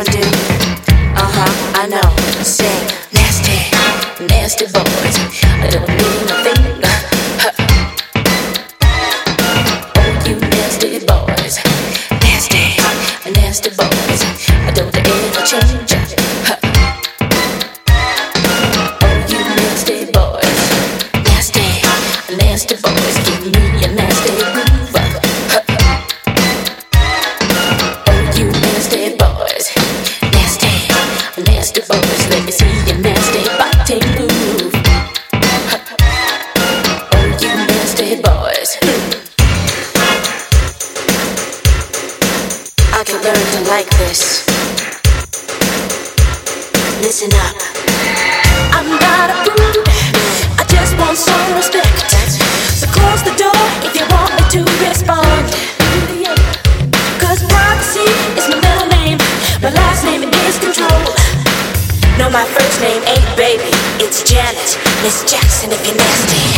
one do. Uh huh, I know. Say, nasty, nasty boys. I don't mean nothing. Miss Jackson if you're nasty.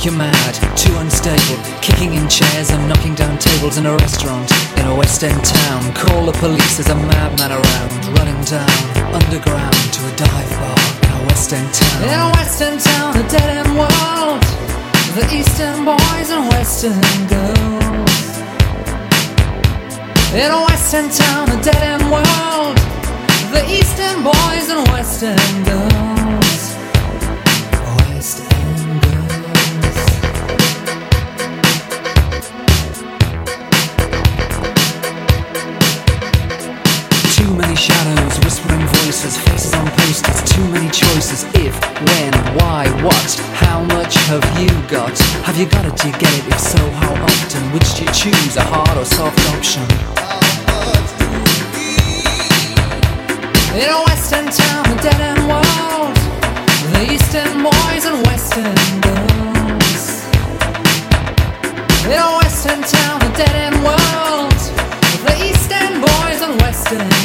Think you're mad, too unstable, kicking in chairs and knocking down tables in a restaurant in a West End town. Call the police, there's a madman around, running down underground to a dive bar in a West End town. In a West End town, a dead end world. The Eastern boys and Western girls. In a Western town, a dead end world. The Eastern boys and Western girls. Too many shadows, whispering voices, faces on posters, too many choices. If, when, why, what, how much have you got? Have you got it? Do you get it? If so, how often? Which do you choose, a hard or soft option? In a western town, a dead end world, the eastern boys and western girls. In a western town, a dead end world, boys and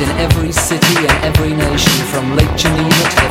in every city and every nation, from Lake Geneva to